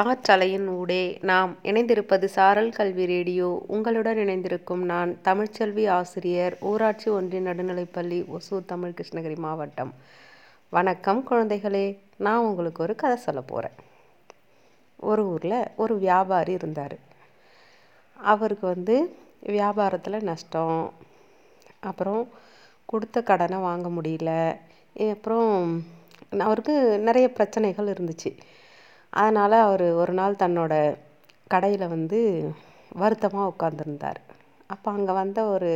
காற்றலையின் ஊடே நாம் இணைந்திருப்பது சாரல் கல்வி ரேடியோ. உங்களுடன் இணைந்திருக்கும் நான் தமிழ்ச்செல்வி ஆசிரியர் ஊராட்சி ஒன்றிய நடுநிலைப்பள்ளி ஒசூர் தமிழ் கிருஷ்ணகிரி மாவட்டம். வணக்கம் குழந்தைகளே நான் உங்களுக்கு ஒரு கதை சொல்ல போகிறேன் ஒரு ஊரில் ஒரு வியாபாரி இருந்தார். அவருக்கு வந்து வியாபாரத்தில் நஷ்டம். அப்புறம் கொடுத்த கடனை வாங்க முடியல. அப்புறம் அவருக்கு நிறைய பிரச்சனைகள் இருந்துச்சு. அதனால் அவர் ஒரு நாள் தன்னோட கடையில் வந்து வருத்தமாக உட்காந்துருந்தார் அப்போ அங்கே வந்த ஒரு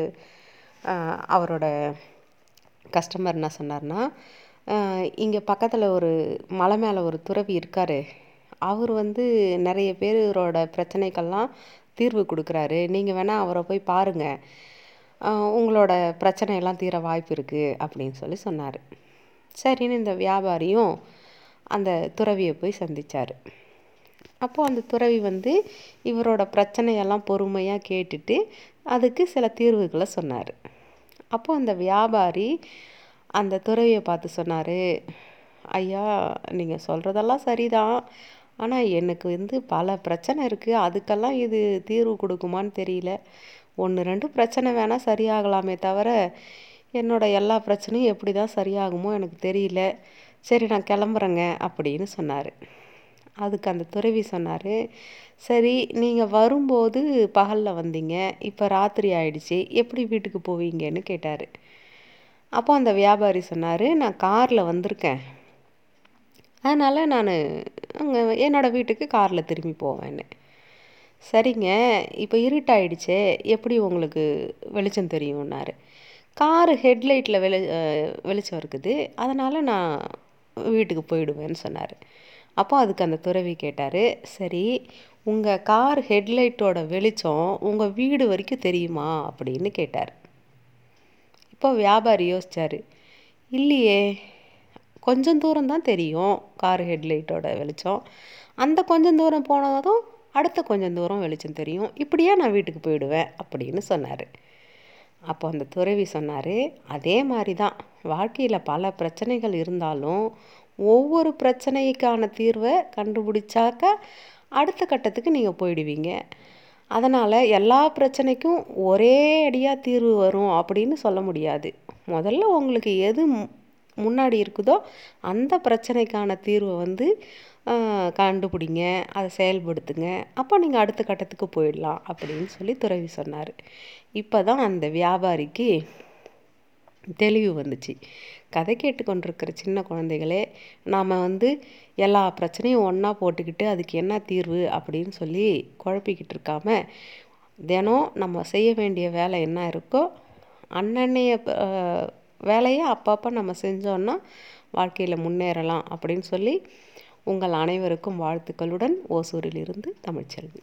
அவரோட கஸ்டமர் என்ன சொன்னார்னா இங்கே பக்கத்தில் ஒரு மலை மேலே ஒரு துறவி இருக்கார். அவர் வந்து நிறைய பேரோட பிரச்சனைக்கெல்லாம் தீர்வு கொடுக்குறாரு. நீங்கள் வேணால் அவரை போய் பாருங்கள் உங்களோட பிரச்சனையெல்லாம் தீர வாய்ப்பு இருக்குது அப்படின்னு சொல்லி சொன்னார். சரின்னு இந்த வியாபாரியும் அந்த துறவியை போய் சந்தித்தார் அப்போது அந்த துறவி வந்து இவரோட பிரச்சனையெல்லாம் பொறுமையாக கேட்டுட்டு அதுக்கு சில தீர்வுகளை சொன்னார். அப்போது அந்த வியாபாரி அந்த துறவியை பார்த்து சொன்னார் ஐயா நீங்கள் சொல்கிறதெல்லாம் சரிதான். ஆனால் எனக்கு வந்து பல பிரச்சனை இருக்குது அதுக்கெல்லாம் இது தீர்வு கொடுக்குமான்னு தெரியல. ஒன்று ரெண்டு பிரச்சனை வேணால் சரியாகலாமே தவிர என்னோடய எல்லா பிரச்சனையும் எப்படி தான் சரியாகுமோ எனக்கு தெரியல. சரி நான் கிளம்புறேங்க அப்படின்னு சொன்னார். அதுக்கு அந்த துறவி சொன்னார் சரி நீங்கள் வரும்போது பகலில் வந்தீங்க இப்போ ராத்திரி ஆயிடுச்சு எப்படி வீட்டுக்கு போவீங்கன்னு கேட்டார். அப்போ அந்த வியாபாரி சொன்னார் நான் காரில் வந்திருக்கேன். அதனால் நான் அங்கே என்னோடய வீட்டுக்கு காரில் திரும்பி போவேன்னு. சரிங்க இப்போ இருட்டாயிடுச்சே எப்படி உங்களுக்கு வெளிச்சம் தெரியும்னாரு? காரு ஹெட்லைட்டில் வெளி வெளிச்சம் இருக்குது. அதனால் நான் வீட்டுக்கு போயிடுவேன்னு சொன்னார். அப்போ அதுக்கு அந்த துறவி கேட்டார் சரி உங்கள் கார் ஹெட்லைட்டோட வெளிச்சம் உங்கள் வீடு வரைக்கும் தெரியுமா? அப்படின்னு கேட்டார். இப்போ வியாபாரி யோசித்தார் இல்லையே கொஞ்சம் தூரம் தான் தெரியும் கார் ஹெட்லைட்டோட வெளிச்சம். அந்த கொஞ்சம் தூரம் போனதும் அடுத்த கொஞ்சம் தூரம் வெளிச்சம் தெரியும். இப்படியே நான் வீட்டுக்கு போயிடுவேன் அப்படின்னு சொன்னார். அப்போ அந்த துறவி சொன்னார் அதே மாதிரி தான் வாழ்க்கையில் பல பிரச்சனைகள் இருந்தாலும் ஒவ்வொரு பிரச்சனைக்கான தீர்வை கண்டுபிடிச்சாக்க அடுத்த கட்டத்துக்கு நீங்கள் போயிடுவீங்க. அதனால் எல்லா பிரச்சனைக்கும் ஒரே அடியாக தீர்வு வரும் அப்படின்னு சொல்ல முடியாது. முதல்ல உங்களுக்கு எது முன்னாடி இருக்குதோ அந்த பிரச்சனைக்கான தீர்வை வந்து கண்டுபிடிங்க அதை செயல்படுத்துங்க. அப்போ நீங்கள் அடுத்த கட்டத்துக்கு போயிடலாம் அப்படின்னு சொல்லி துறவி சொன்னார். இப்போ தான் அந்த வியாபாரிக்கு தெளிவு வந்துச்சு. கதை கேட்டுக்கொண்டிருக்கிற சின்ன குழந்தைகளே நாம் வந்து எல்லா பிரச்சனையும் ஒன்றா போட்டுக்கிட்டு அதுக்கு என்ன தீர்வு அப்படின்னு சொல்லி குழப்பிக்கிட்டு இருக்காம தினம் நம்ம செய்ய வேண்டிய வேலை என்ன இருக்கோ அன்னன்னைய வேலையை அப்பப்போ நம்ம செஞ்சோன்னா வாழ்க்கையில் முன்னேறலாம் அப்படின்னு சொல்லி உங்கள் அனைவருக்கும் வாழ்த்துக்களுடன் ஓசூரிலிருந்து தமிழ்ச்செல்வி.